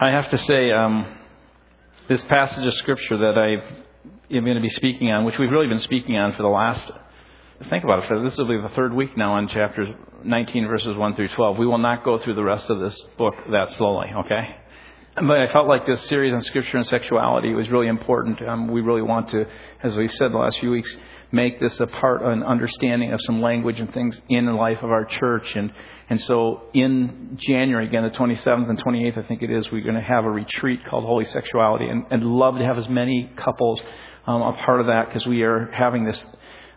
I have to say, um, this passage of Scripture that I've, I'm going to be speaking on, which we've really been speaking on for the last, think about it, this will be the third week now on chapters 19, verses 1 through 12. We will not go through the rest of this book that slowly, okay? But I felt like this series on Scripture and sexuality was really important. Um, we really want to, as we said the last few weeks, make this a part, of an understanding of some language and things in the life of our church. And, and so in January, again, the 27th and 28th, I think it is, we're going to have a retreat called Holy Sexuality. And, and love to have as many couples um, a part of that because we are having this,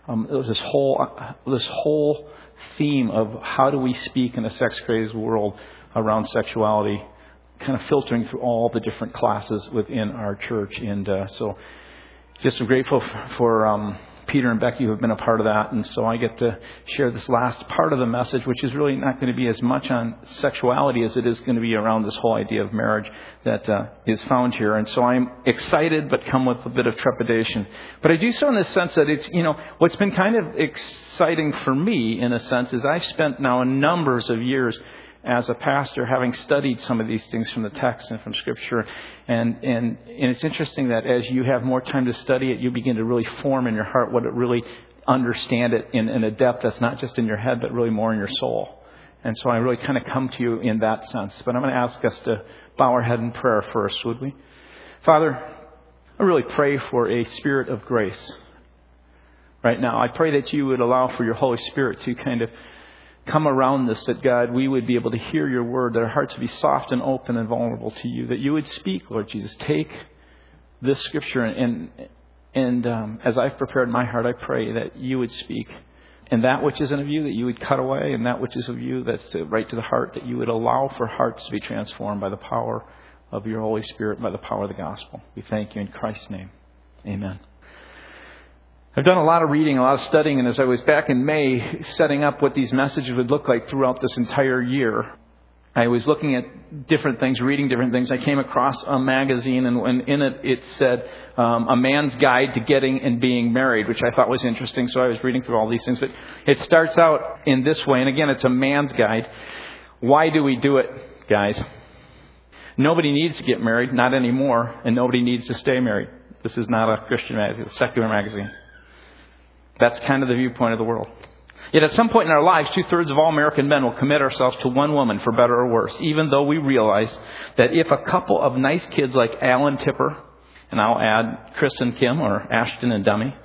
um, this whole, this whole theme of how do we speak in a sex crazed world around sexuality kind of filtering through all the different classes within our church. And uh, so just grateful for, for um, Peter and Becky who have been a part of that. And so I get to share this last part of the message, which is really not going to be as much on sexuality as it is going to be around this whole idea of marriage that uh, is found here. And so I'm excited, but come with a bit of trepidation. But I do so in the sense that it's, you know, what's been kind of exciting for me in a sense is I've spent now a numbers of years as a pastor, having studied some of these things from the text and from Scripture. And, and, and it's interesting that as you have more time to study it, you begin to really form in your heart what it really understand it in, in a depth that's not just in your head, but really more in your soul. And so I really kind of come to you in that sense. But I'm going to ask us to bow our head in prayer first, would we? Father, I really pray for a spirit of grace right now. I pray that you would allow for your Holy Spirit to kind of come around this, that God, we would be able to hear your word, that our hearts would be soft and open and vulnerable to you, that you would speak, Lord Jesus. Take this scripture and, and um, as I've prepared my heart, I pray that you would speak. And that which isn't of you, that you would cut away, and that which is of you, that's to, right to the heart, that you would allow for hearts to be transformed by the power of your Holy Spirit, by the power of the gospel. We thank you in Christ's name. Amen. I've done a lot of reading, a lot of studying, and as I was back in May setting up what these messages would look like throughout this entire year, I was looking at different things, reading different things. I came across a magazine, and, in it it said um, "A Man's Guide to Getting and Being Married," which I thought was interesting. So I was reading through all these things. But it starts out in this way, and again, it's a man's guide. Why do we do it, guys? Nobody needs to get married, not anymore, and nobody needs to stay married. This is not a Christian magazine; it's a secular magazine. That's kind of the viewpoint of the world. Yet at some point in our lives, two thirds of all American men will commit ourselves to one woman for better or worse, even though we realize that if a couple of nice kids like Al and Tipper, and I'll add Kris and Kim or Ashton and Demi,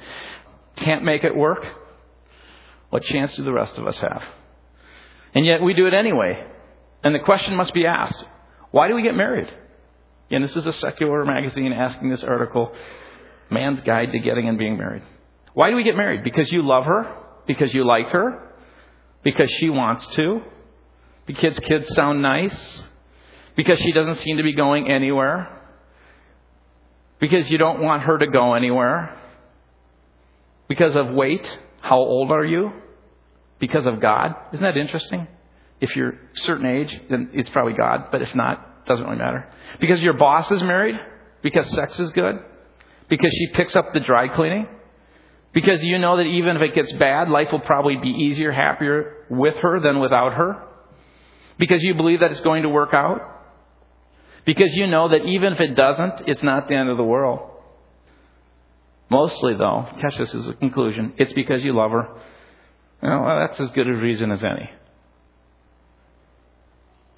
can't make it work, what chance do the rest of us have? And yet we do it anyway. And the question must be asked why do we get married? And this is a secular magazine asking this article Man's Guide to Getting and Being Married. Why do we get married? Because you love her? Because you like her? Because she wants to? Because kids sound nice? Because she doesn't seem to be going anywhere? Because you don't want her to go anywhere? Because of weight? How old are you? Because of God? Isn't that interesting? If you're a certain age, then it's probably God, but if not, it doesn't really matter. Because your boss is married? Because sex is good? Because she picks up the dry cleaning? Because you know that even if it gets bad, life will probably be easier, happier with her than without her. Because you believe that it's going to work out. Because you know that even if it doesn't, it's not the end of the world. Mostly, though, catch this as a conclusion, it's because you love her. Well, that's as good a reason as any.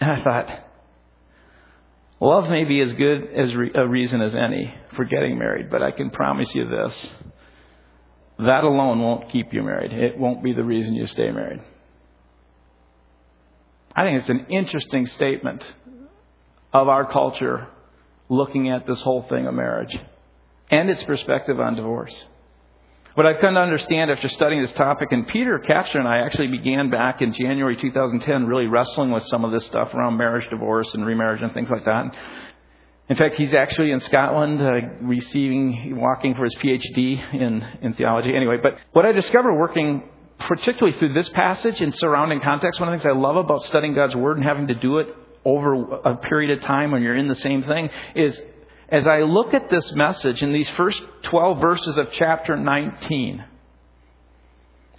And I thought, love may be as good as a reason as any for getting married, but I can promise you this that alone won't keep you married. It won't be the reason you stay married. I think it's an interesting statement of our culture looking at this whole thing of marriage and its perspective on divorce. What I've come to understand after studying this topic, and Peter Kapsner and I actually began back in January 2010 really wrestling with some of this stuff around marriage, divorce, and remarriage and things like that. In fact, he's actually in Scotland uh, receiving, walking for his PhD in, in theology. Anyway, but what I discovered working particularly through this passage and surrounding context, one of the things I love about studying God's Word and having to do it over a period of time when you're in the same thing is as I look at this message in these first 12 verses of chapter 19,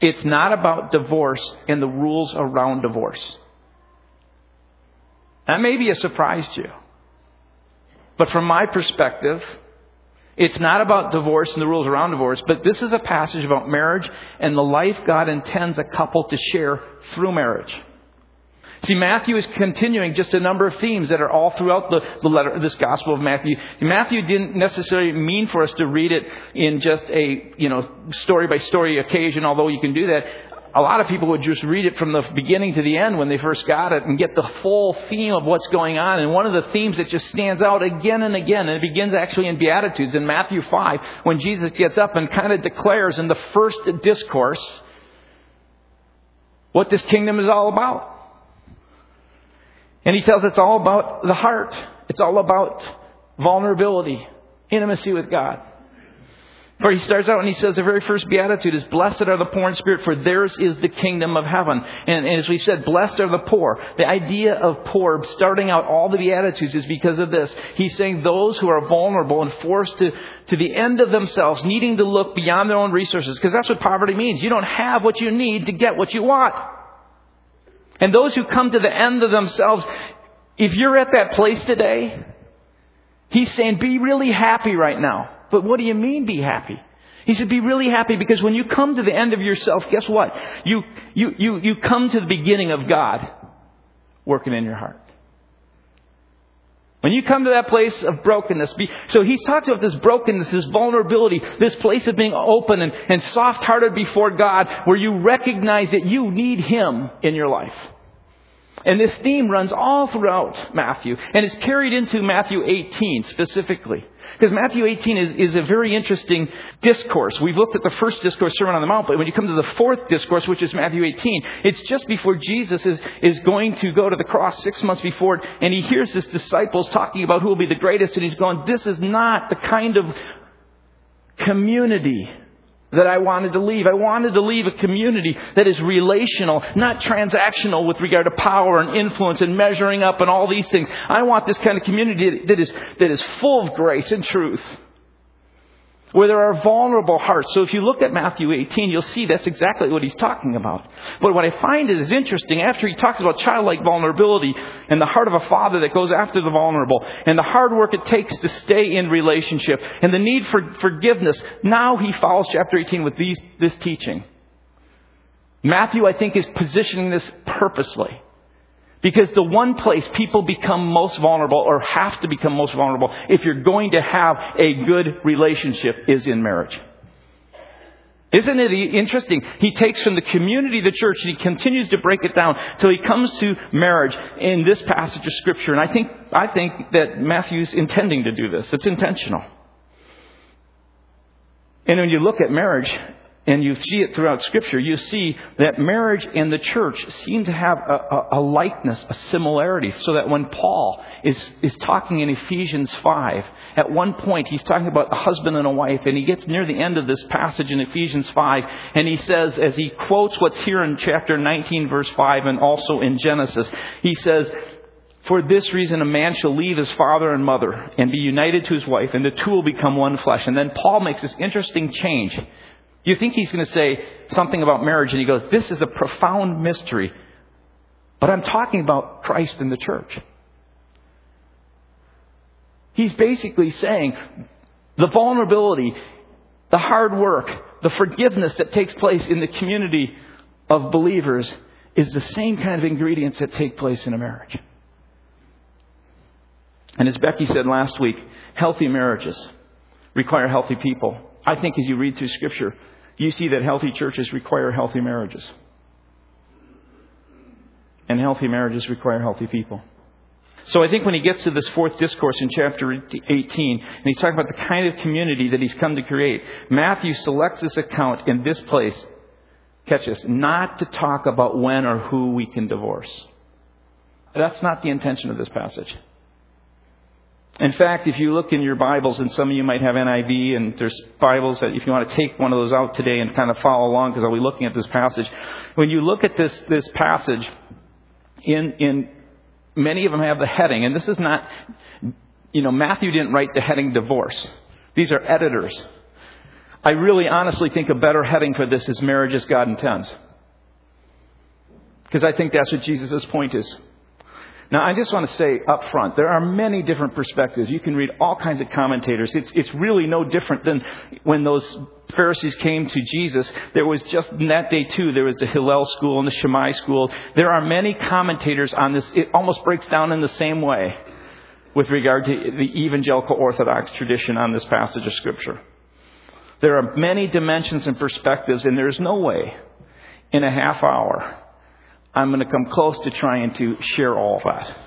it's not about divorce and the rules around divorce. That may be a surprise to you. But from my perspective, it's not about divorce and the rules around divorce, but this is a passage about marriage and the life God intends a couple to share through marriage. See, Matthew is continuing just a number of themes that are all throughout the, the letter, this Gospel of Matthew. Matthew didn't necessarily mean for us to read it in just a, you know, story by story occasion, although you can do that. A lot of people would just read it from the beginning to the end when they first got it and get the full theme of what's going on. And one of the themes that just stands out again and again, and it begins actually in Beatitudes in Matthew 5, when Jesus gets up and kind of declares in the first discourse what this kingdom is all about. And he tells it's all about the heart. It's all about vulnerability, intimacy with God. For he starts out and he says the very first beatitude is, Blessed are the poor in spirit, for theirs is the kingdom of heaven. And, and, as we said, blessed are the poor. The idea of poor, starting out all the beatitudes, is because of this. He's saying those who are vulnerable and forced to, to the end of themselves, needing to look beyond their own resources, because that's what poverty means. You don't have what you need to get what you want. And those who come to the end of themselves, if you're at that place today, he's saying, be really happy right now. But what do you mean be happy? He said, be really happy because when you come to the end of yourself, guess what? You, you, you, you come to the beginning of God working in your heart. When you come to that place of brokenness, be, so he's talks about this brokenness, this vulnerability, this place of being open and, and soft hearted before God where you recognize that you need Him in your life. And this theme runs all throughout Matthew and is carried into Matthew 18 specifically. Because Matthew 18 is, is a very interesting discourse. We've looked at the first discourse, Sermon on the Mount, but when you come to the fourth discourse, which is Matthew 18, it's just before Jesus is, is going to go to the cross six months before, and he hears his disciples talking about who will be the greatest, and he's going, this is not the kind of community that I wanted to leave. I wanted to leave a community that is relational, not transactional with regard to power and influence and measuring up and all these things. I want this kind of community that is, that is full of grace and truth where there are vulnerable hearts. So if you look at Matthew 18, you'll see that's exactly what he's talking about. But what I find is interesting, after he talks about childlike vulnerability and the heart of a father that goes after the vulnerable and the hard work it takes to stay in relationship and the need for forgiveness, now he follows chapter 18 with these, this teaching. Matthew, I think, is positioning this purposely. Because the one place people become most vulnerable or have to become most vulnerable if you're going to have a good relationship is in marriage. Isn't it interesting? He takes from the community the church and he continues to break it down till he comes to marriage in this passage of scripture. And I think, I think that Matthew's intending to do this. It's intentional. And when you look at marriage, and you see it throughout Scripture, you see that marriage and the church seem to have a, a, a, likeness, a similarity. So that when Paul is, is talking in Ephesians 5, at one point he's talking about a husband and a wife, and he gets near the end of this passage in Ephesians 5, and he says, as he quotes what's here in chapter 19, verse 5, and also in Genesis, he says, for this reason, a man shall leave his father and mother and be united to his wife, and the two will become one flesh. And then Paul makes this interesting change you think he's going to say something about marriage, and he goes, This is a profound mystery. But I'm talking about Christ and the church. He's basically saying the vulnerability, the hard work, the forgiveness that takes place in the community of believers is the same kind of ingredients that take place in a marriage. And as Becky said last week, healthy marriages require healthy people. I think as you read through Scripture, you see that healthy churches require healthy marriages. And healthy marriages require healthy people. So I think when he gets to this fourth discourse in chapter 18, and he's talking about the kind of community that he's come to create, Matthew selects this account in this place, catch this, not to talk about when or who we can divorce. That's not the intention of this passage. In fact, if you look in your Bibles, and some of you might have NIV, and there's Bibles that if you want to take one of those out today and kind of follow along, because I'll be looking at this passage. When you look at this, this passage, in, in many of them have the heading, and this is not, you know, Matthew didn't write the heading divorce. These are editors. I really honestly think a better heading for this is marriage as God intends. Because I think that's what Jesus' point is. Now, I just want to say up front, there are many different perspectives. You can read all kinds of commentators. It's, it's really no different than when those Pharisees came to Jesus. There was just in that day too, there was the Hillel school and the Shammai school. There are many commentators on this. It almost breaks down in the same way with regard to the evangelical Orthodox tradition on this passage of Scripture. There are many dimensions and perspectives, and there's no way in a half hour I'm going to come close to trying to share all of that.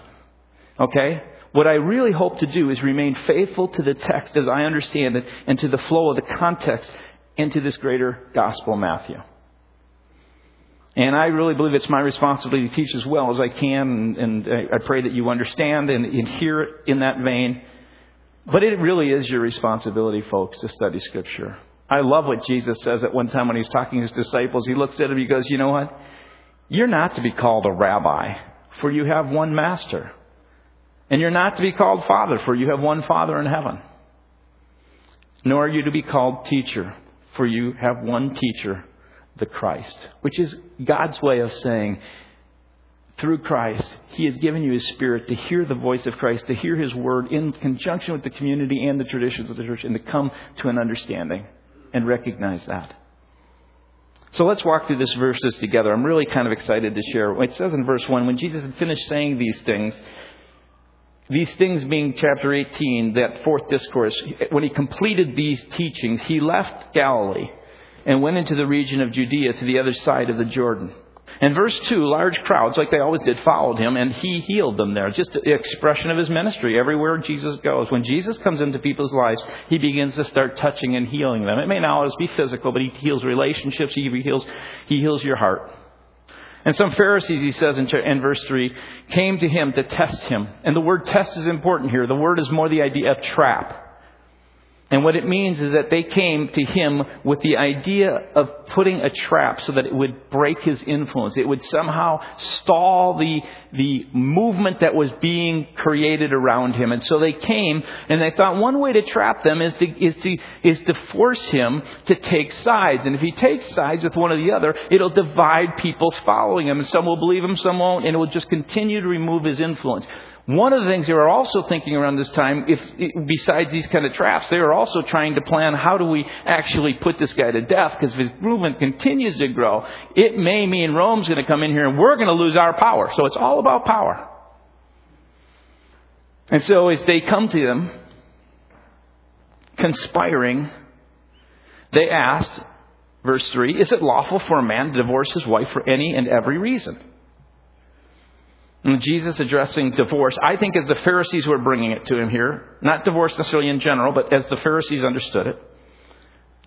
Okay? What I really hope to do is remain faithful to the text as I understand it and to the flow of the context into this greater gospel Matthew. And I really believe it's my responsibility to teach as well as I can, and, and I pray that you understand and, and hear it in that vein. But it really is your responsibility, folks, to study Scripture. I love what Jesus says at one time when he's talking to his disciples. He looks at them, he goes, You know what? You're not to be called a rabbi, for you have one master. And you're not to be called father, for you have one father in heaven. Nor are you to be called teacher, for you have one teacher, the Christ, which is God's way of saying, through Christ, He has given you His Spirit to hear the voice of Christ, to hear His Word in conjunction with the community and the traditions of the church, and to come to an understanding and recognize that. So let's walk through these verses together. I'm really kind of excited to share. It says in verse 1 when Jesus had finished saying these things, these things being chapter 18, that fourth discourse, when he completed these teachings, he left Galilee and went into the region of Judea to the other side of the Jordan. And verse 2, large crowds, like they always did, followed him, and he healed them there. Just the expression of his ministry everywhere Jesus goes. When Jesus comes into people's lives, he begins to start touching and healing them. It may not always be physical, but he heals relationships, he heals, he heals your heart. And some Pharisees, he says in, in verse 3, came to him to test him. And the word test is important here. The word is more the idea of trap. And what it means is that they came to him with the idea of putting a trap so that it would break his influence. It would somehow stall the, the movement that was being created around him. And so they came and they thought one way to trap them is to, is to, is to force him to take sides. And if he takes sides with one or the other, it'll divide people following him. And some will believe him, some won't, and it will just continue to remove his influence. One of the things they were also thinking around this time, if besides these kind of traps, they were also trying to plan how do we actually put this guy to death? Because if his movement continues to grow, it may mean Rome's going to come in here and we're going to lose our power. So it's all about power. And so as they come to them, conspiring, they asked, verse 3, is it lawful for a man to divorce his wife for any and every reason? Jesus addressing divorce, I think as the Pharisees were bringing it to him here, not divorce necessarily in general, but as the Pharisees understood it,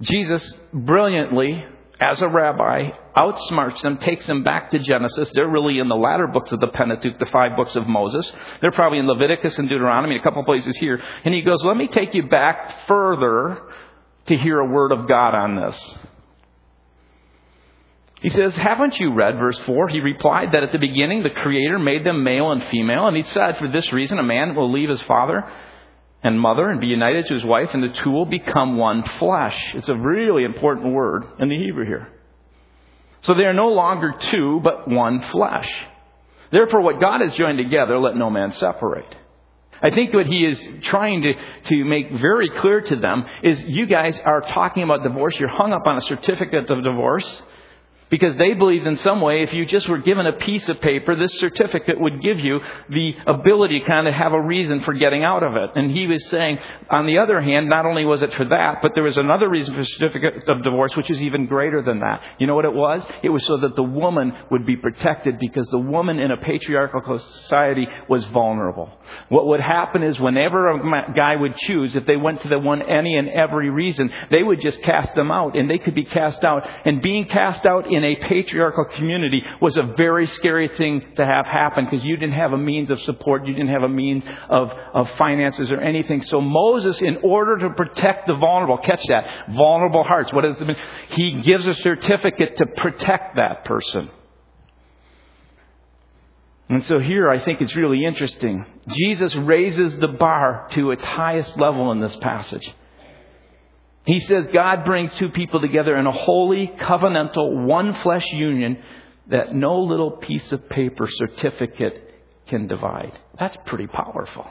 Jesus brilliantly, as a rabbi, outsmarts them, takes them back to Genesis. They're really in the latter books of the Pentateuch, the five books of Moses. They're probably in Leviticus and Deuteronomy, a couple places here. And he goes, let me take you back further to hear a word of God on this. He says, Haven't you read, verse 4? He replied that at the beginning the Creator made them male and female, and he said, For this reason a man will leave his father and mother and be united to his wife, and the two will become one flesh. It's a really important word in the Hebrew here. So they are no longer two, but one flesh. Therefore, what God has joined together, let no man separate. I think what he is trying to, to make very clear to them is you guys are talking about divorce. You're hung up on a certificate of divorce. Because they believed in some way if you just were given a piece of paper, this certificate would give you the ability to kind of have a reason for getting out of it. And he was saying, on the other hand, not only was it for that, but there was another reason for certificate of divorce, which is even greater than that. You know what it was? It was so that the woman would be protected because the woman in a patriarchal society was vulnerable. What would happen is whenever a guy would choose, if they went to the one any and every reason, they would just cast them out and they could be cast out. And being cast out in in a patriarchal community was a very scary thing to have happen because you didn't have a means of support, you didn't have a means of, of finances or anything. So Moses, in order to protect the vulnerable, catch that, vulnerable hearts, what does it mean? He gives a certificate to protect that person. And so here I think it's really interesting. Jesus raises the bar to its highest level in this passage. He says God brings two people together in a holy, covenantal, one flesh union that no little piece of paper certificate can divide. That's pretty powerful.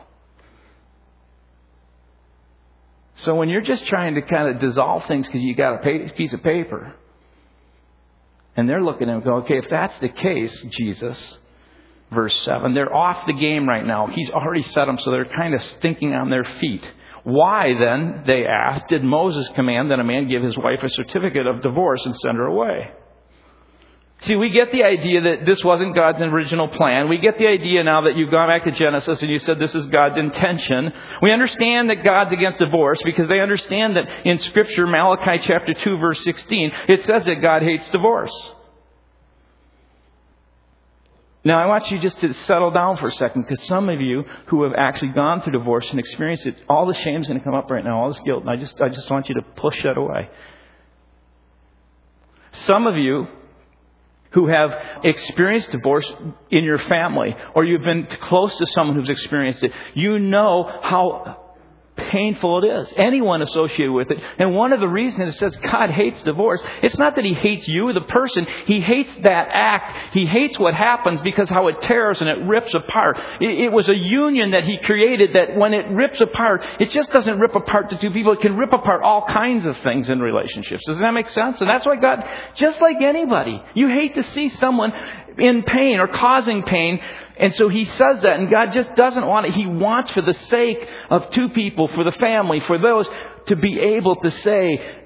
So when you're just trying to kind of dissolve things because you got a piece of paper, and they're looking at him and go, okay, if that's the case, Jesus, verse 7, they're off the game right now. He's already set them, so they're kind of thinking on their feet. Why then, they asked, did Moses command that a man give his wife a certificate of divorce and send her away? See, we get the idea that this wasn't God's original plan. We get the idea now that you've gone back to Genesis and you said this is God's intention. We understand that God's against divorce because they understand that in Scripture, Malachi chapter 2 verse 16, it says that God hates divorce. Now, I want you just to settle down for a second because some of you who have actually gone through divorce and experienced it, all the shame's going to come up right now, all this guilt, and I just, I just want you to push that away. Some of you who have experienced divorce in your family, or you've been close to someone who's experienced it, you know how painful it is. Anyone associated with it. And one of the reasons it says God hates divorce, it's not that He hates you, the person. He hates that act. He hates what happens because how it tears and it rips apart. It, it was a union that He created that when it rips apart, it just doesn't rip apart the two people. It can rip apart all kinds of things in relationships. Does that make sense? And that's why God, just like anybody, you hate to see someone in pain or causing pain. And so he says that, and God just doesn't want it. He wants, for the sake of two people, for the family, for those, to be able to say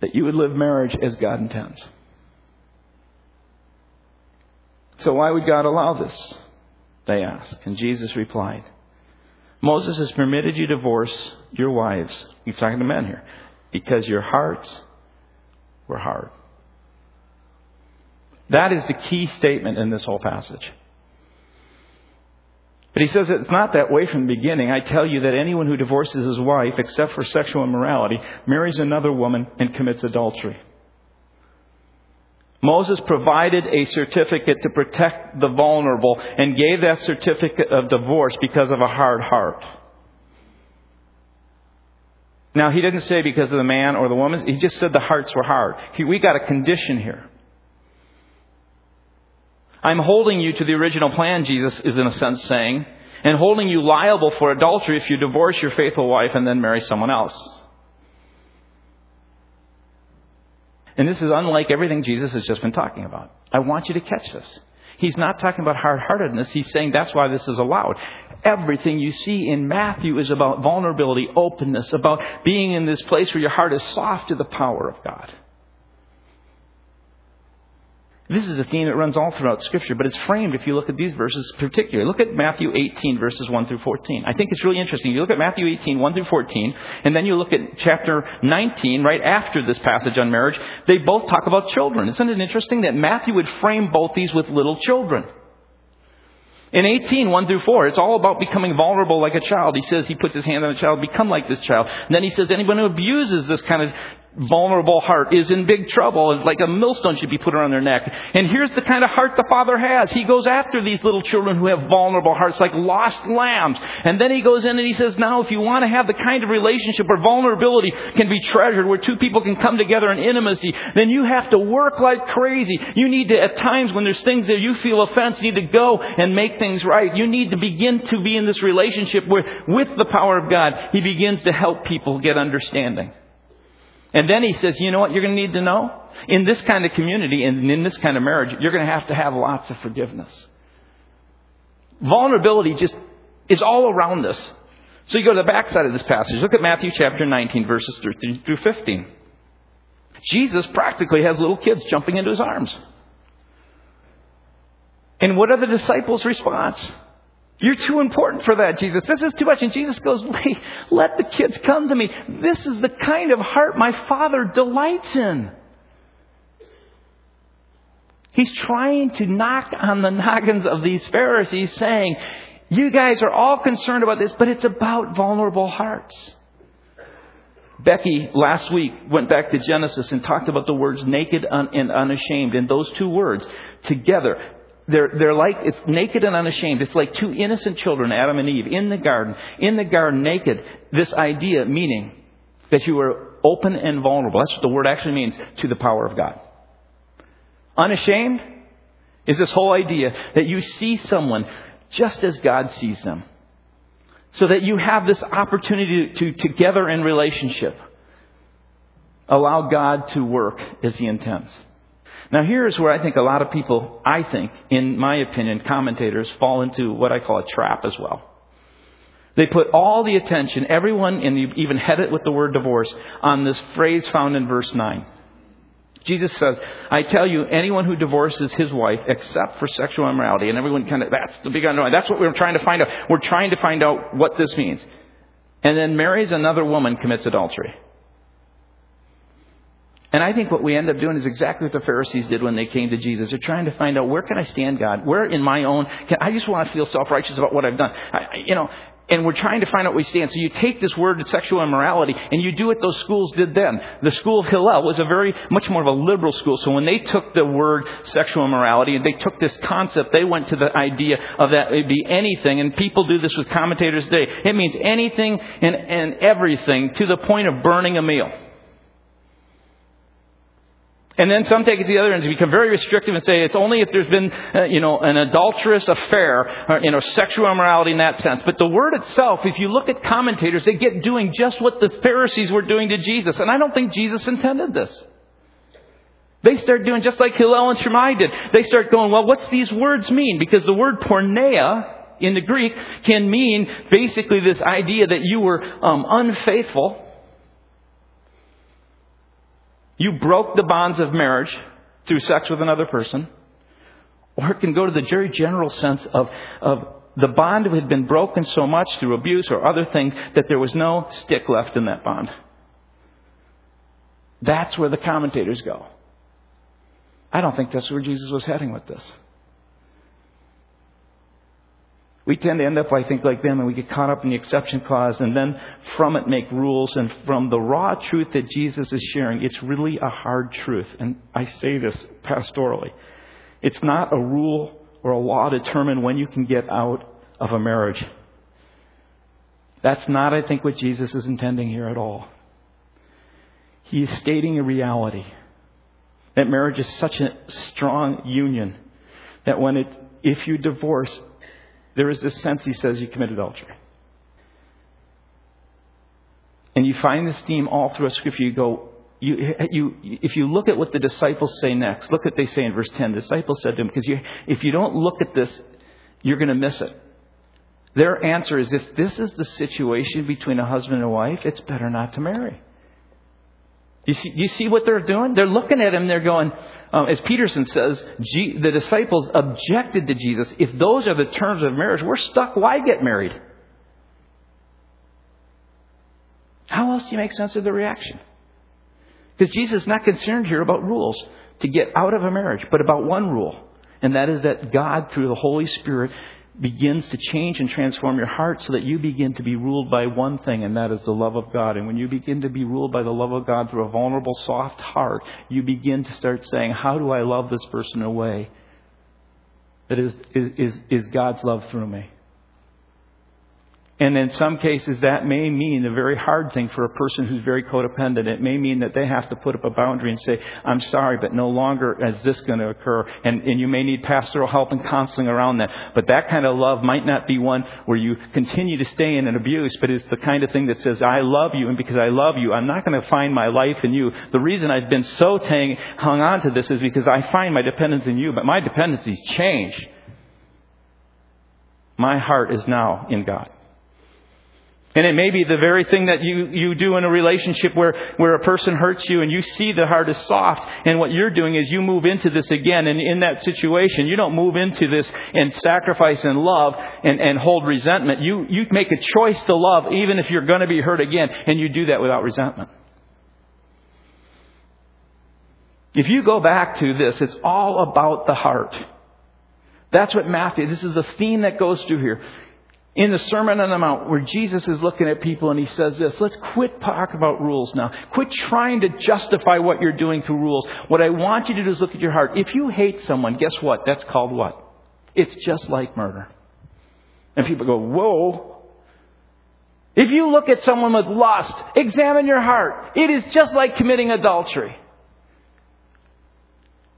that you would live marriage as God intends. So why would God allow this? They ask. And Jesus replied, Moses has permitted you to divorce your wives. He's talking to men here. Because your hearts were hard. That is the key statement in this whole passage. But he says it's not that way from the beginning. I tell you that anyone who divorces his wife, except for sexual immorality, marries another woman and commits adultery. Moses provided a certificate to protect the vulnerable and gave that certificate of divorce because of a hard heart. Now, he didn't say because of the man or the woman. He just said the hearts were hard. We got a condition here. I'm holding you to the original plan, Jesus is in a sense saying, and holding you liable for adultery if you divorce your faithful wife and then marry someone else. And this is unlike everything Jesus has just been talking about. I want you to catch this. He's not talking about hard heartedness. He's saying that's why this is allowed. Everything you see in Matthew is about vulnerability, openness, about being in this place where your heart is soft to the power of God. This is a theme that runs all throughout Scripture, but it's framed if you look at these verses particularly. Look at Matthew 18, verses 1 through 14. I think it's really interesting. You look at Matthew 18, 1 through 14, and then you look at chapter 19, right after this passage on marriage. They both talk about children. Isn't it interesting that Matthew would frame both these with little children? In 18, 1 through 4, it's all about becoming vulnerable like a child. He says he puts his hand on a child, become like this child. And then he says anyone who abuses this kind of vulnerable heart is in big trouble and like a millstone should be put around their neck. And here's the kind of heart the Father has. He goes after these little children who have vulnerable hearts like lost lambs. And then he goes in and he says, now if you want to have the kind of relationship where vulnerability can be treasured, where two people can come together in intimacy, then you have to work like crazy. You need to, at times when there's things that you feel offense, need to go and make things right. You need to begin to be in this relationship where, with the power of God, He begins to help people get understanding. And then he says, you know what you're going to need to know? In this kind of community and in this kind of marriage, you're going to have to have lots of forgiveness. Vulnerability just is all around us. So you go to the backside of this passage. Look at Matthew chapter 19, verses 13 through 15. Jesus practically has little kids jumping into his arms. And what are the disciples' response? You're too important for that, Jesus. This is too much. And Jesus goes, wait, let the kids come to me. This is the kind of heart my Father delights in. He's trying to knock on the noggins of these Pharisees saying, you guys are all concerned about this, but it's about vulnerable hearts. Becky last week went back to Genesis and talked about the words naked and unashamed. And those two words together they're, they're like, it's naked and unashamed. It's like two innocent children, Adam and Eve, in the garden. In the garden, naked. This idea meaning that you are open and vulnerable. That's what the word actually means to the power of God. Unashamed is this whole idea that you see someone just as God sees them. So that you have this opportunity to, to together in relationship, allow God to work as He intends. Now here's where I think a lot of people, I think, in my opinion, commentators fall into what I call a trap as well. They put all the attention, everyone, and even head it with the word divorce, on this phrase found in verse 9. Jesus says, I tell you, anyone who divorces his wife except for sexual immorality, and everyone kind of, that's the big unknown. That's what we're trying to find out. We're trying to find out what this means. And then marries another woman, commits adultery. And I think what we end up doing is exactly what the Pharisees did when they came to Jesus. They're trying to find out where can I stand, God? Where in my own? Can, I just want to feel self-righteous about what I've done. I, you know, and we're trying to find out where we stand. So you take this word sexual immorality and you do what those schools did then. The school of Hillel was a very much more of a liberal school. So when they took the word sexual immorality and they took this concept, they went to the idea of that it'd be anything. And people do this with commentators today. It means anything and, and everything to the point of burning a meal. And then some take it to the other end and become very restrictive and say it's only if there's been, uh, you know, an adulterous affair, or, you know, sexual immorality in that sense. But the word itself, if you look at commentators, they get doing just what the Pharisees were doing to Jesus. And I don't think Jesus intended this. They start doing just like Hillel and Shammai did. They start going, well, what's these words mean? Because the word porneia in the Greek can mean basically this idea that you were um, unfaithful you broke the bonds of marriage through sex with another person. Or it can go to the very general sense of, of the bond had been broken so much through abuse or other things that there was no stick left in that bond. That's where the commentators go. I don't think that's where Jesus was heading with this. We tend to end up, I think, like them, and we get caught up in the exception clause, and then from it make rules. And from the raw truth that Jesus is sharing, it's really a hard truth. And I say this pastorally. It's not a rule or a law to determine when you can get out of a marriage. That's not, I think, what Jesus is intending here at all. He is stating a reality that marriage is such a strong union that when it, if you divorce, there is this sense he says you commit adultery. And you find this theme all through Scripture. You go, you, you, if you look at what the disciples say next, look what they say in verse 10. The disciples said to him, because you, if you don't look at this, you're going to miss it. Their answer is if this is the situation between a husband and a wife, it's better not to marry. You see, you see what they're doing? They're looking at him, they're going, um, as Peterson says, G- the disciples objected to Jesus. If those are the terms of marriage, we're stuck. Why get married? How else do you make sense of the reaction? Because Jesus is not concerned here about rules to get out of a marriage, but about one rule. And that is that God, through the Holy Spirit, begins to change and transform your heart so that you begin to be ruled by one thing, and that is the love of God. And when you begin to be ruled by the love of God through a vulnerable, soft heart, you begin to start saying, How do I love this person in a way that is, is, is God's love through me? And in some cases, that may mean a very hard thing for a person who's very codependent. It may mean that they have to put up a boundary and say, I'm sorry, but no longer is this going to occur. And, and you may need pastoral help and counseling around that. But that kind of love might not be one where you continue to stay in an abuse, but it's the kind of thing that says, I love you, and because I love you, I'm not going to find my life in you. The reason I've been so tang- hung on to this is because I find my dependence in you, but my dependencies change. My heart is now in God. And it may be the very thing that you, you do in a relationship where, where a person hurts you and you see the heart is soft. And what you're doing is you move into this again. And in that situation, you don't move into this and sacrifice and love and, and hold resentment. You, you make a choice to love even if you're going to be hurt again. And you do that without resentment. If you go back to this, it's all about the heart. That's what Matthew, this is the theme that goes through here in the Sermon on the Mount where Jesus is looking at people and he says this, let's quit talking about rules now. Quit trying to justify what you're doing through rules. What I want you to do is look at your heart. If you hate someone, guess what? That's called what? It's just like murder. And people go, whoa. If you look at someone with lust, examine your heart. It is just like committing adultery.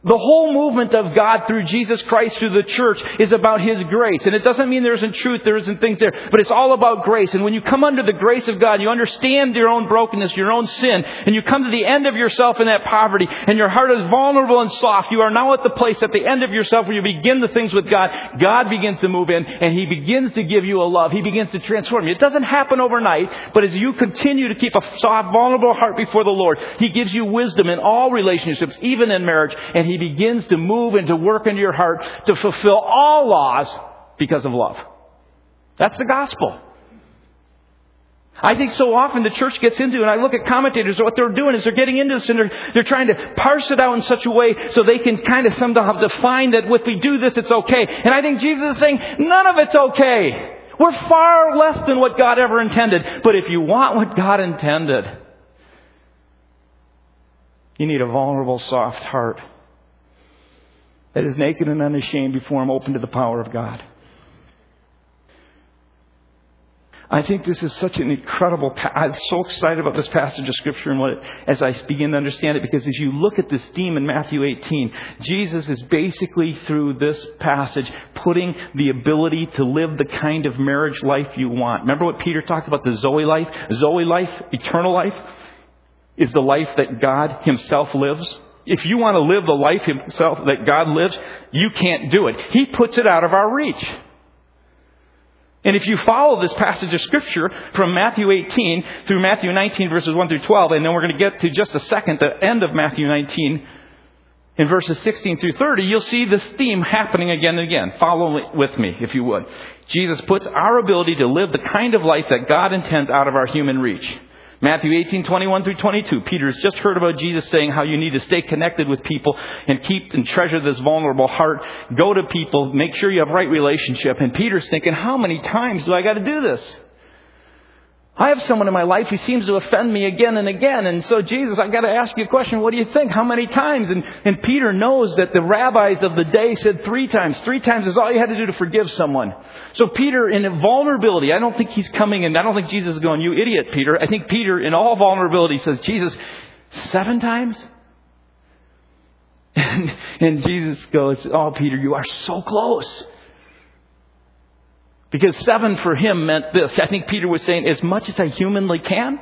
The whole movement of God through Jesus Christ, through the church, is about His grace. And it doesn't mean there isn't truth, there isn't things there, but it's all about grace. And when you come under the grace of God, you understand your own brokenness, your own sin, and you come to the end of yourself in that poverty, and your heart is vulnerable and soft. You are now at the place at the end of yourself where you begin the things with God. God begins to move in, and He begins to give you a love. He begins to transform you. It doesn't happen overnight, but as you continue to keep a soft, vulnerable heart before the Lord, He gives you wisdom in all relationships, even in marriage, and he begins to move and to work into your heart to fulfill all laws because of love. That's the gospel. I think so often the church gets into, and I look at commentators, what they're doing is they're getting into this and they're, they're trying to parse it out in such a way so they can kind of somehow define that if we do this, it's okay. And I think Jesus is saying, none of it's okay. We're far less than what God ever intended. But if you want what God intended, you need a vulnerable, soft heart that is naked and unashamed before Him, open to the power of God. I think this is such an incredible. I'm so excited about this passage of Scripture and what, it, as I begin to understand it, because as you look at this theme in Matthew 18, Jesus is basically through this passage putting the ability to live the kind of marriage life you want. Remember what Peter talked about the Zoe life? Zoe life, eternal life, is the life that God Himself lives. If you want to live the life himself that God lives, you can't do it. He puts it out of our reach. And if you follow this passage of scripture from Matthew 18 through Matthew 19 verses 1 through 12, and then we're going to get to just a second, the end of Matthew 19, in verses 16 through 30, you'll see this theme happening again and again. Follow with me, if you would. Jesus puts our ability to live the kind of life that God intends out of our human reach. Matthew 18, 21 through 22. Peter's just heard about Jesus saying how you need to stay connected with people and keep and treasure this vulnerable heart. Go to people, make sure you have right relationship. And Peter's thinking, how many times do I got to do this? I have someone in my life who seems to offend me again and again. And so, Jesus, I've got to ask you a question. What do you think? How many times? And, and Peter knows that the rabbis of the day said three times. Three times is all you had to do to forgive someone. So Peter, in vulnerability, I don't think he's coming and I don't think Jesus is going, you idiot, Peter. I think Peter, in all vulnerability, says, Jesus, seven times? And, and Jesus goes, oh, Peter, you are so close. Because seven for him meant this. I think Peter was saying, as much as I humanly can.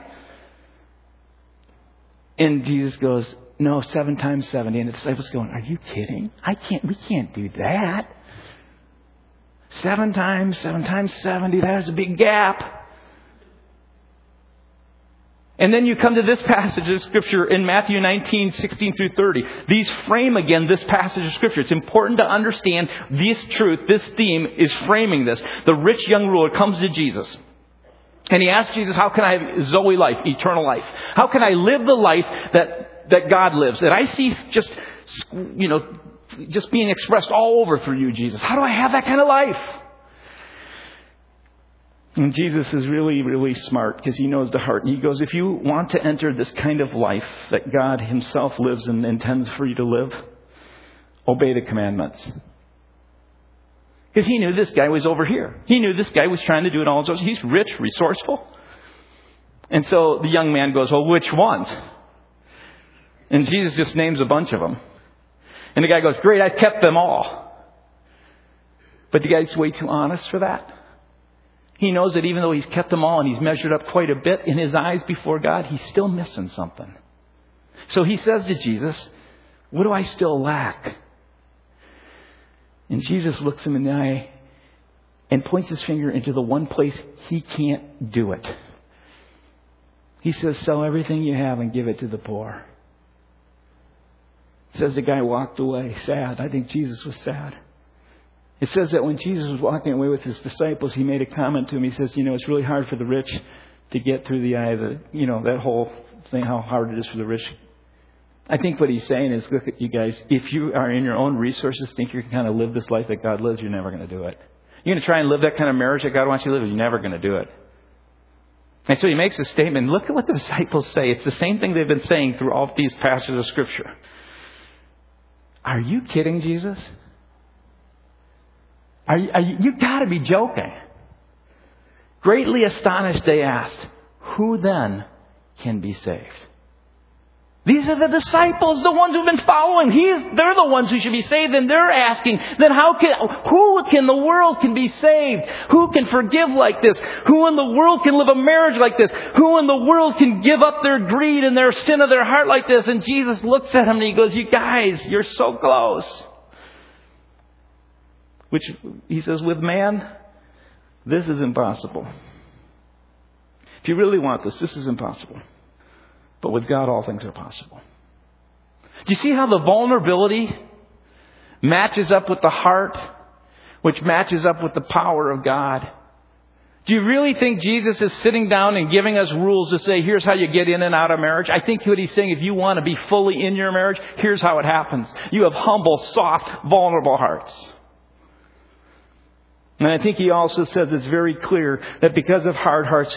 And Jesus goes, no, seven times 70. And the disciples going, are you kidding? I can't, we can't do that. Seven times, seven times 70, that is a big gap. And then you come to this passage of Scripture in Matthew 19, 16 through 30. These frame again this passage of Scripture. It's important to understand this truth, this theme is framing this. The rich young ruler comes to Jesus. And he asks Jesus, how can I have Zoe life, eternal life? How can I live the life that, that God lives? That I see just, you know, just being expressed all over through you, Jesus. How do I have that kind of life? And Jesus is really, really smart because he knows the heart. And he goes, if you want to enter this kind of life that God himself lives and intends for you to live, obey the commandments. Because he knew this guy was over here. He knew this guy was trying to do it all. He's rich, resourceful. And so the young man goes, well, which ones? And Jesus just names a bunch of them. And the guy goes, great, I kept them all. But the guy's way too honest for that. He knows that even though he's kept them all and he's measured up quite a bit in his eyes before God, he's still missing something. So he says to Jesus, What do I still lack? And Jesus looks him in the eye and points his finger into the one place he can't do it. He says, Sell everything you have and give it to the poor. Says the guy walked away sad. I think Jesus was sad. It says that when Jesus was walking away with his disciples, he made a comment to him. He says, You know, it's really hard for the rich to get through the eye of the, you know, that whole thing, how hard it is for the rich. I think what he's saying is, look at you guys, if you are in your own resources, think you can kind of live this life that God lives, you're never going to do it. You're going to try and live that kind of marriage that God wants you to live, you're never going to do it. And so he makes a statement. Look at what the disciples say. It's the same thing they've been saying through all these passages of Scripture. Are you kidding, Jesus? Are you, are you, you gotta be joking. Greatly astonished, they asked, Who then can be saved? These are the disciples, the ones who've been following. He's, they're the ones who should be saved, and they're asking, then how can, who can the world can be saved? Who can forgive like this? Who in the world can live a marriage like this? Who in the world can give up their greed and their sin of their heart like this? And Jesus looks at him and he goes, you guys, you're so close. Which, he says, with man, this is impossible. If you really want this, this is impossible. But with God, all things are possible. Do you see how the vulnerability matches up with the heart, which matches up with the power of God? Do you really think Jesus is sitting down and giving us rules to say, here's how you get in and out of marriage? I think what he's saying, if you want to be fully in your marriage, here's how it happens. You have humble, soft, vulnerable hearts. And I think he also says it's very clear that because of hard hearts,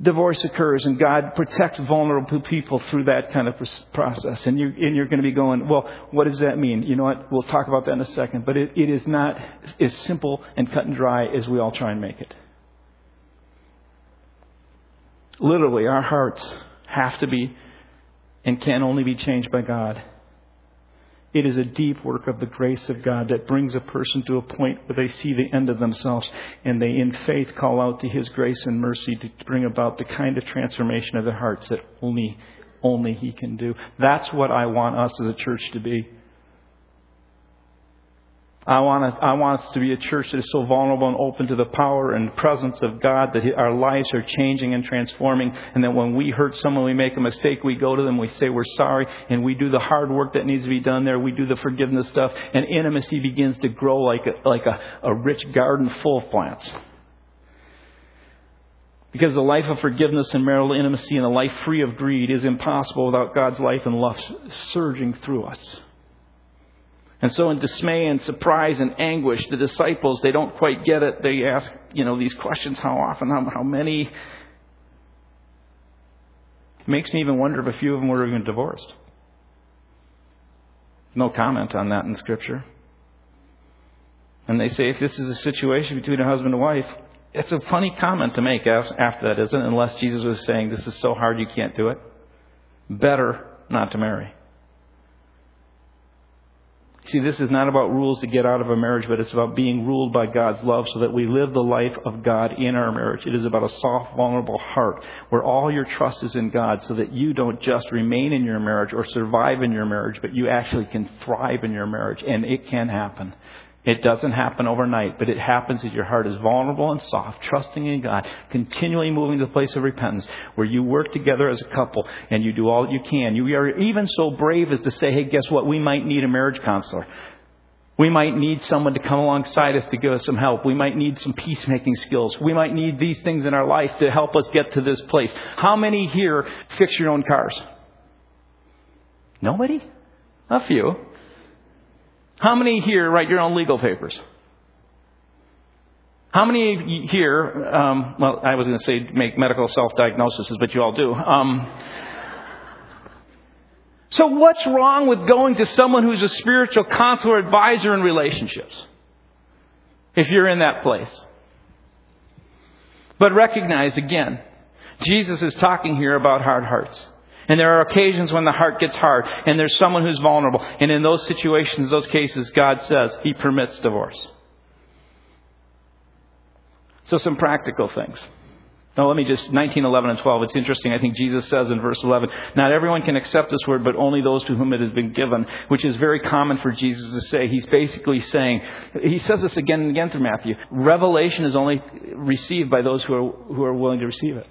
divorce occurs and God protects vulnerable people through that kind of process. And, you, and you're going to be going, well, what does that mean? You know what? We'll talk about that in a second. But it, it is not as simple and cut and dry as we all try and make it. Literally, our hearts have to be and can only be changed by God. It is a deep work of the grace of God that brings a person to a point where they see the end of themselves and they, in faith, call out to His grace and mercy to bring about the kind of transformation of their hearts that only, only He can do. That's what I want us as a church to be. I want, I want us to be a church that is so vulnerable and open to the power and presence of God that our lives are changing and transforming. And that when we hurt someone, we make a mistake, we go to them, we say we're sorry, and we do the hard work that needs to be done there. We do the forgiveness stuff, and intimacy begins to grow like a, like a, a rich garden full of plants. Because the life of forgiveness and marital intimacy and a life free of greed is impossible without God's life and love surging through us. And so in dismay and surprise and anguish, the disciples, they don't quite get it. They ask, you know, these questions, how often, how, how many? It makes me even wonder if a few of them were even divorced. No comment on that in Scripture. And they say if this is a situation between a husband and wife, it's a funny comment to make after that, isn't it? Unless Jesus was saying, this is so hard you can't do it. Better not to marry. See, this is not about rules to get out of a marriage, but it's about being ruled by God's love so that we live the life of God in our marriage. It is about a soft, vulnerable heart where all your trust is in God so that you don't just remain in your marriage or survive in your marriage, but you actually can thrive in your marriage. And it can happen. It doesn't happen overnight, but it happens as your heart is vulnerable and soft, trusting in God, continually moving to the place of repentance, where you work together as a couple and you do all that you can. You are even so brave as to say, hey, guess what? We might need a marriage counselor. We might need someone to come alongside us to give us some help. We might need some peacemaking skills. We might need these things in our life to help us get to this place. How many here fix your own cars? Nobody? A few. How many here write your own legal papers? How many here, um, well, I was going to say make medical self diagnoses, but you all do. Um, so, what's wrong with going to someone who's a spiritual counselor advisor in relationships? If you're in that place. But recognize again, Jesus is talking here about hard hearts. And there are occasions when the heart gets hard and there's someone who's vulnerable. And in those situations, those cases, God says He permits divorce. So some practical things. Now let me just, 19, 11, and 12. It's interesting. I think Jesus says in verse 11, not everyone can accept this word, but only those to whom it has been given, which is very common for Jesus to say. He's basically saying, he says this again and again through Matthew. Revelation is only received by those who are, who are willing to receive it.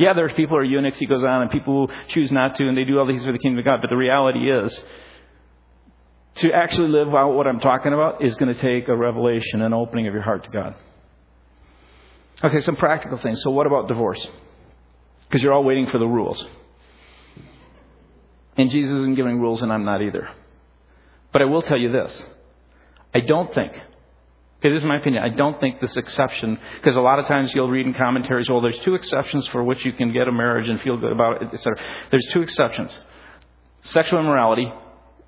Yeah, there's people who are eunuchs, he goes on, and people who choose not to, and they do all these for the kingdom of God. But the reality is, to actually live out what I'm talking about is going to take a revelation, an opening of your heart to God. Okay, some practical things. So, what about divorce? Because you're all waiting for the rules. And Jesus isn't giving rules, and I'm not either. But I will tell you this I don't think Okay, this is my opinion. I don't think this exception, because a lot of times you'll read in commentaries, well, there's two exceptions for which you can get a marriage and feel good about it, etc. There's two exceptions. Sexual immorality,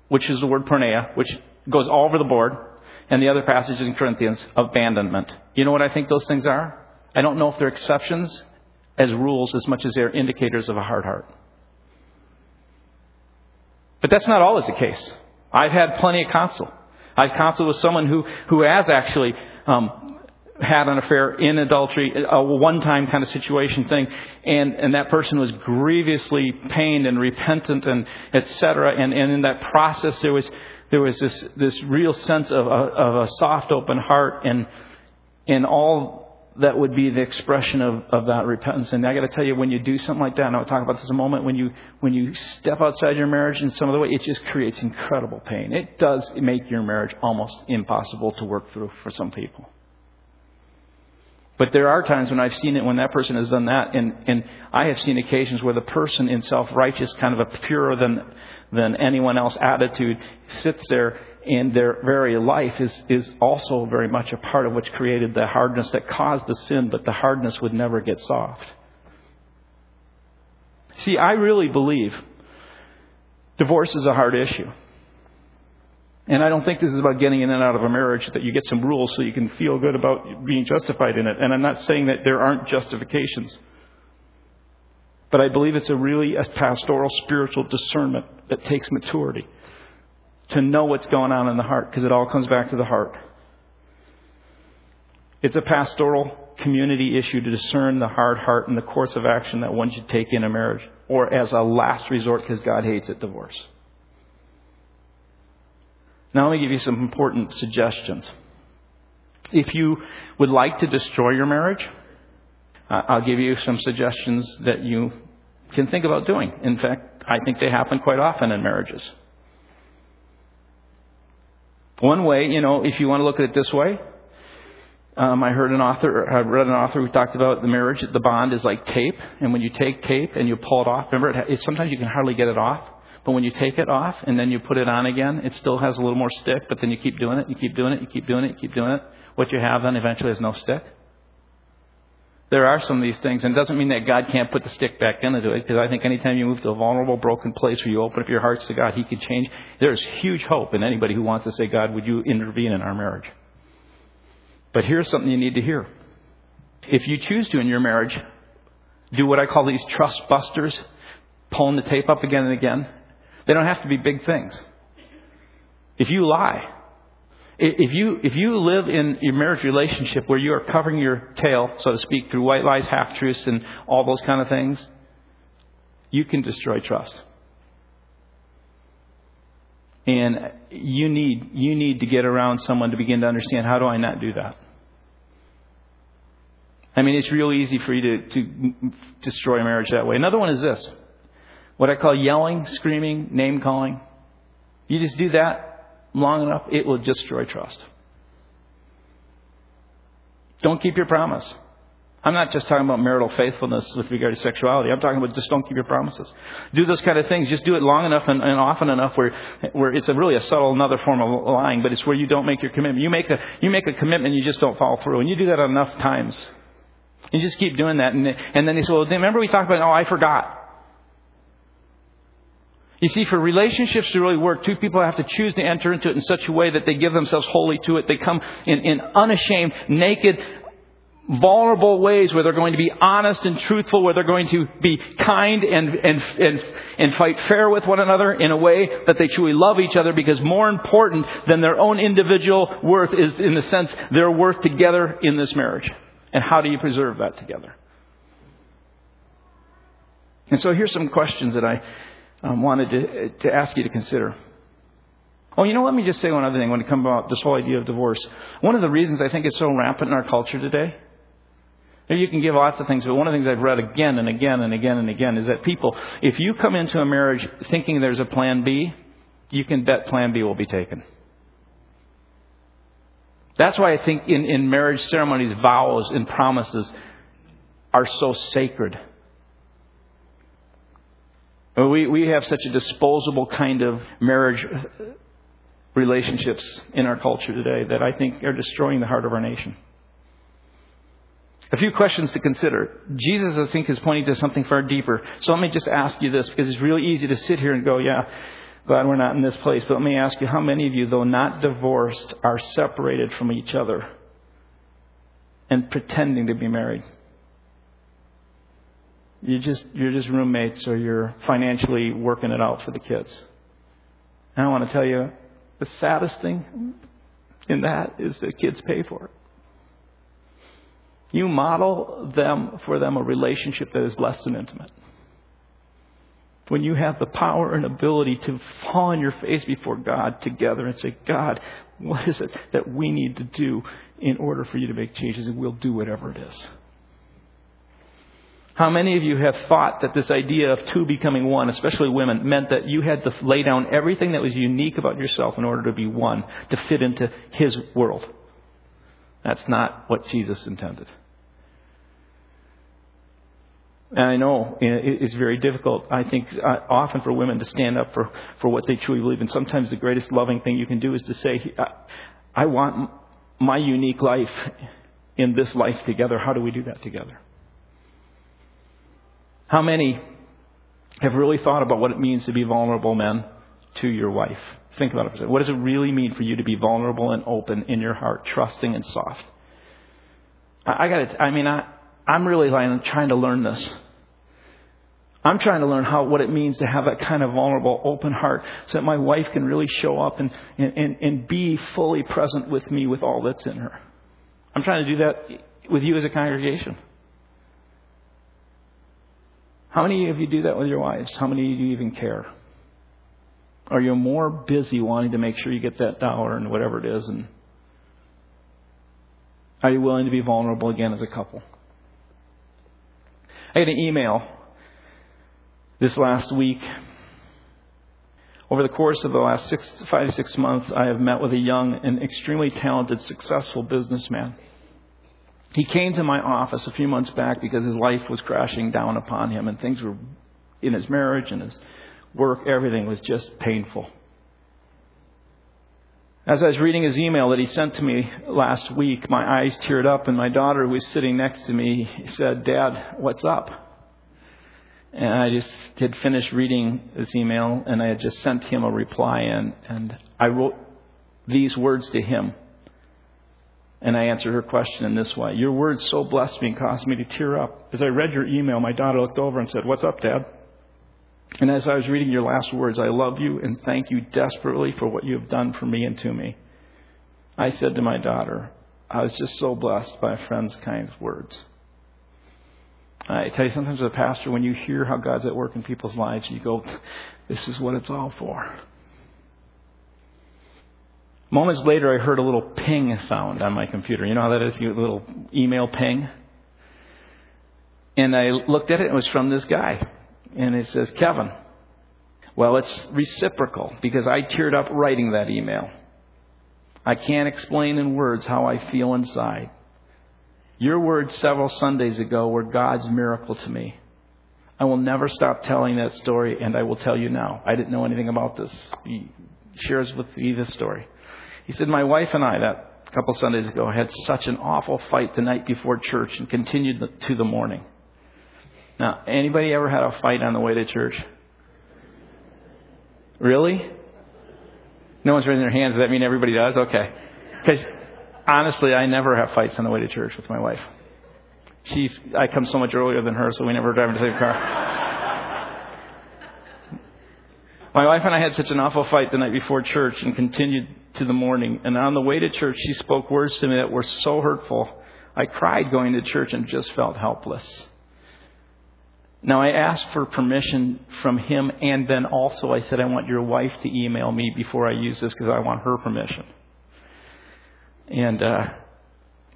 which is the word porneia, which goes all over the board, and the other passage in Corinthians, abandonment. You know what I think those things are? I don't know if they're exceptions as rules as much as they're indicators of a hard heart. But that's not always the case. I've had plenty of counsel. I've counseled with someone who, who has actually um, had an affair in adultery, a one-time kind of situation thing, and, and that person was grievously pained and repentant and etc. And, and in that process, there was there was this this real sense of a, of a soft, open heart, and and all that would be the expression of, of that repentance. And I got to tell you, when you do something like that, and I'll talk about this in a moment, when you when you step outside your marriage in some other way, it just creates incredible pain. It does make your marriage almost impossible to work through for some people. But there are times when I've seen it when that person has done that, and, and I have seen occasions where the person in self righteous, kind of a purer than than anyone else attitude sits there and their very life is, is also very much a part of what's created the hardness that caused the sin, but the hardness would never get soft. See, I really believe divorce is a hard issue. And I don't think this is about getting in and out of a marriage that you get some rules so you can feel good about being justified in it. And I'm not saying that there aren't justifications. But I believe it's a really a pastoral spiritual discernment that takes maturity to know what's going on in the heart because it all comes back to the heart. It's a pastoral community issue to discern the hard heart and the course of action that one should take in a marriage or as a last resort because God hates it, divorce. Now, let me give you some important suggestions. If you would like to destroy your marriage, I'll give you some suggestions that you can think about doing. In fact, I think they happen quite often in marriages. One way, you know, if you want to look at it this way, um, I heard an author, I read an author who talked about the marriage, the bond is like tape, and when you take tape and you pull it off, remember, it, it, sometimes you can hardly get it off, but when you take it off and then you put it on again, it still has a little more stick, but then you keep doing it, you keep doing it, you keep doing it, you keep doing it. What you have then eventually is no stick. There are some of these things, and it doesn't mean that God can't put the stick back into it, because I think anytime you move to a vulnerable, broken place where you open up your hearts to God, He can change. There's huge hope in anybody who wants to say, God, would you intervene in our marriage? But here's something you need to hear. If you choose to in your marriage, do what I call these trust busters, pulling the tape up again and again. They don't have to be big things. If you lie, if you, if you live in your marriage relationship where you are covering your tail, so to speak, through white lies, half truths, and all those kind of things, you can destroy trust. And you need, you need to get around someone to begin to understand how do I not do that? I mean, it's real easy for you to, to destroy a marriage that way. Another one is this what I call yelling, screaming, name calling. You just do that, long enough, it will destroy trust. Don't keep your promise. I'm not just talking about marital faithfulness with regard to sexuality. I'm talking about just don't keep your promises. Do those kind of things. Just do it long enough and, and often enough where, where it's a really a subtle another form of lying, but it's where you don't make your commitment. You make a, you make a commitment, you just don't follow through. And you do that enough times. You just keep doing that. And, and then they say, well, remember we talked about, oh, I forgot. You see, for relationships to really work, two people have to choose to enter into it in such a way that they give themselves wholly to it. They come in, in unashamed, naked, vulnerable ways where they're going to be honest and truthful, where they're going to be kind and, and, and, and fight fair with one another in a way that they truly love each other because more important than their own individual worth is in the sense their worth together in this marriage. And how do you preserve that together? And so here's some questions that I um, wanted to, to ask you to consider. Oh, you know, let me just say one other thing when it comes about this whole idea of divorce. One of the reasons I think it's so rampant in our culture today, you can give lots of things, but one of the things I've read again and again and again and again is that people, if you come into a marriage thinking there's a plan B, you can bet plan B will be taken. That's why I think in, in marriage ceremonies, vows and promises are so sacred. We, we have such a disposable kind of marriage relationships in our culture today that I think are destroying the heart of our nation. A few questions to consider. Jesus, I think, is pointing to something far deeper. So let me just ask you this because it's really easy to sit here and go, yeah, glad we're not in this place. But let me ask you, how many of you, though not divorced, are separated from each other and pretending to be married? You just you're just roommates or you're financially working it out for the kids. And I want to tell you, the saddest thing in that is that kids pay for it. You model them for them a relationship that is less than intimate. When you have the power and ability to fall on your face before God together and say, God, what is it that we need to do in order for you to make changes? And we'll do whatever it is. How many of you have thought that this idea of two becoming one, especially women, meant that you had to lay down everything that was unique about yourself in order to be one, to fit into His world? That's not what Jesus intended. And I know it's very difficult, I think, uh, often for women to stand up for, for what they truly believe. And sometimes the greatest loving thing you can do is to say, I want my unique life in this life together. How do we do that together? How many have really thought about what it means to be vulnerable men to your wife? Think about it. What does it really mean for you to be vulnerable and open in your heart, trusting and soft? I, I got I mean, I, I'm really trying to learn this. I'm trying to learn how what it means to have that kind of vulnerable, open heart, so that my wife can really show up and, and, and be fully present with me with all that's in her. I'm trying to do that with you as a congregation. How many of you do that with your wives? How many of you even care? Are you more busy wanting to make sure you get that dollar and whatever it is? And are you willing to be vulnerable again as a couple? I had an email this last week. Over the course of the last six, five six months, I have met with a young and extremely talented, successful businessman. He came to my office a few months back because his life was crashing down upon him and things were in his marriage and his work, everything was just painful. As I was reading his email that he sent to me last week, my eyes teared up, and my daughter, who was sitting next to me, said, Dad, what's up? And I just had finished reading his email, and I had just sent him a reply, and, and I wrote these words to him. And I answered her question in this way Your words so blessed me and caused me to tear up. As I read your email, my daughter looked over and said, What's up, Dad? And as I was reading your last words, I love you and thank you desperately for what you have done for me and to me. I said to my daughter, I was just so blessed by a friend's kind words. I tell you, sometimes as a pastor, when you hear how God's at work in people's lives, you go, this is what it's all for. Moments later, I heard a little ping sound on my computer. You know how that is? A little email ping. And I looked at it, it was from this guy and it says, Kevin. Well, it's reciprocal because I teared up writing that email. I can't explain in words how I feel inside. Your words several Sundays ago were God's miracle to me. I will never stop telling that story, and I will tell you now. I didn't know anything about this. He shares with me this story. He said, My wife and I, that couple Sundays ago, had such an awful fight the night before church and continued to the morning. Now, anybody ever had a fight on the way to church? Really? No one's raising their hands. Does that mean everybody does? Okay. Because honestly, I never have fights on the way to church with my wife. She's, I come so much earlier than her, so we never drive in the same car. My wife and I had such an awful fight the night before church and continued to the morning. And on the way to church, she spoke words to me that were so hurtful. I cried going to church and just felt helpless. Now, I asked for permission from him, and then also I said, I want your wife to email me before I use this because I want her permission. And uh,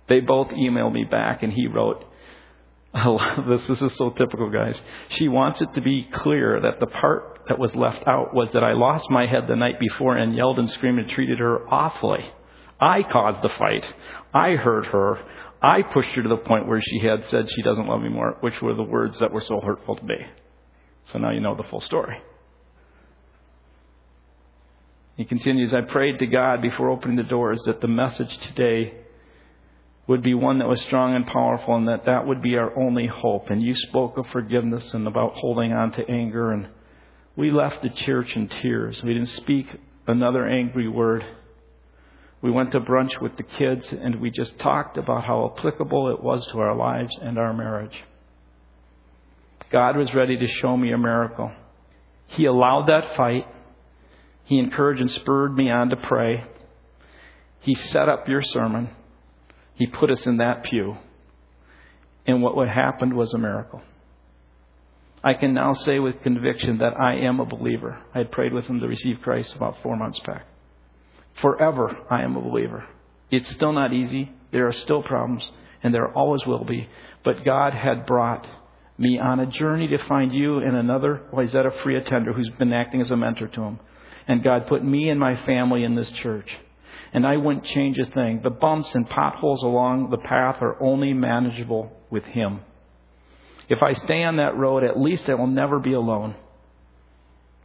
they both emailed me back, and he wrote, I love this. This is so typical, guys. She wants it to be clear that the part that was left out was that I lost my head the night before and yelled and screamed and treated her awfully. I caused the fight. I hurt her. I pushed her to the point where she had said she doesn't love me more, which were the words that were so hurtful to me. So now you know the full story. He continues, I prayed to God before opening the doors that the message today would be one that was strong and powerful and that that would be our only hope. And you spoke of forgiveness and about holding on to anger and we left the church in tears. We didn't speak another angry word. We went to brunch with the kids and we just talked about how applicable it was to our lives and our marriage. God was ready to show me a miracle. He allowed that fight. He encouraged and spurred me on to pray. He set up your sermon. He put us in that pew. And what would happened was a miracle. I can now say with conviction that I am a believer. I had prayed with him to receive Christ about four months back. Forever, I am a believer. It's still not easy. There are still problems, and there always will be. But God had brought me on a journey to find you and another Wayzata free attender who's been acting as a mentor to him. And God put me and my family in this church. And I wouldn't change a thing. The bumps and potholes along the path are only manageable with Him. If I stay on that road, at least I will never be alone.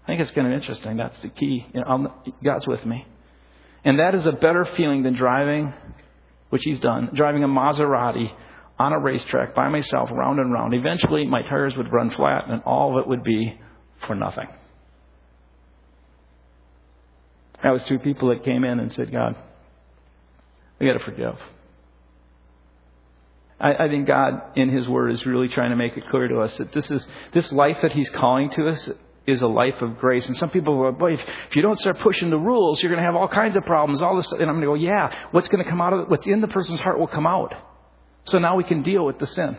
I think it's kind of interesting. That's the key. You know, God's with me. And that is a better feeling than driving, which He's done, driving a Maserati on a racetrack by myself, round and round. Eventually, my tires would run flat, and all of it would be for nothing. That was two people that came in and said, God, we got to forgive. I, I think God, in His Word, is really trying to make it clear to us that this is this life that He's calling to us is a life of grace. And some people go, boy, if, if you don't start pushing the rules, you're going to have all kinds of problems. All this, and I'm going to go, yeah. What's going to come out of what's in the person's heart will come out. So now we can deal with the sin.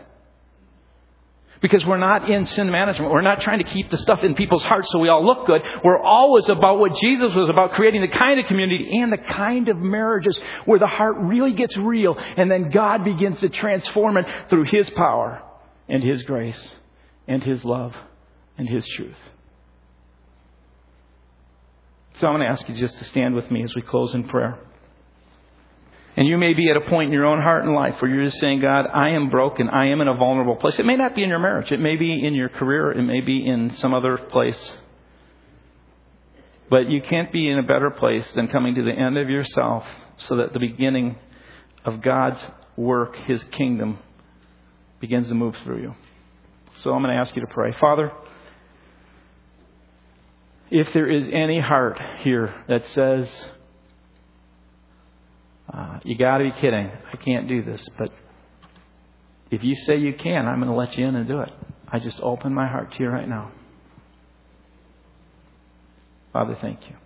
Because we're not in sin management. We're not trying to keep the stuff in people's hearts so we all look good. We're always about what Jesus was about, creating the kind of community and the kind of marriages where the heart really gets real and then God begins to transform it through His power and His grace and His love and His truth. So I'm going to ask you just to stand with me as we close in prayer. And you may be at a point in your own heart and life where you're just saying, God, I am broken. I am in a vulnerable place. It may not be in your marriage. It may be in your career. It may be in some other place. But you can't be in a better place than coming to the end of yourself so that the beginning of God's work, His kingdom, begins to move through you. So I'm going to ask you to pray. Father, if there is any heart here that says, uh, you got to be kidding. I can't do this. But if you say you can, I'm going to let you in and do it. I just open my heart to you right now. Father, thank you.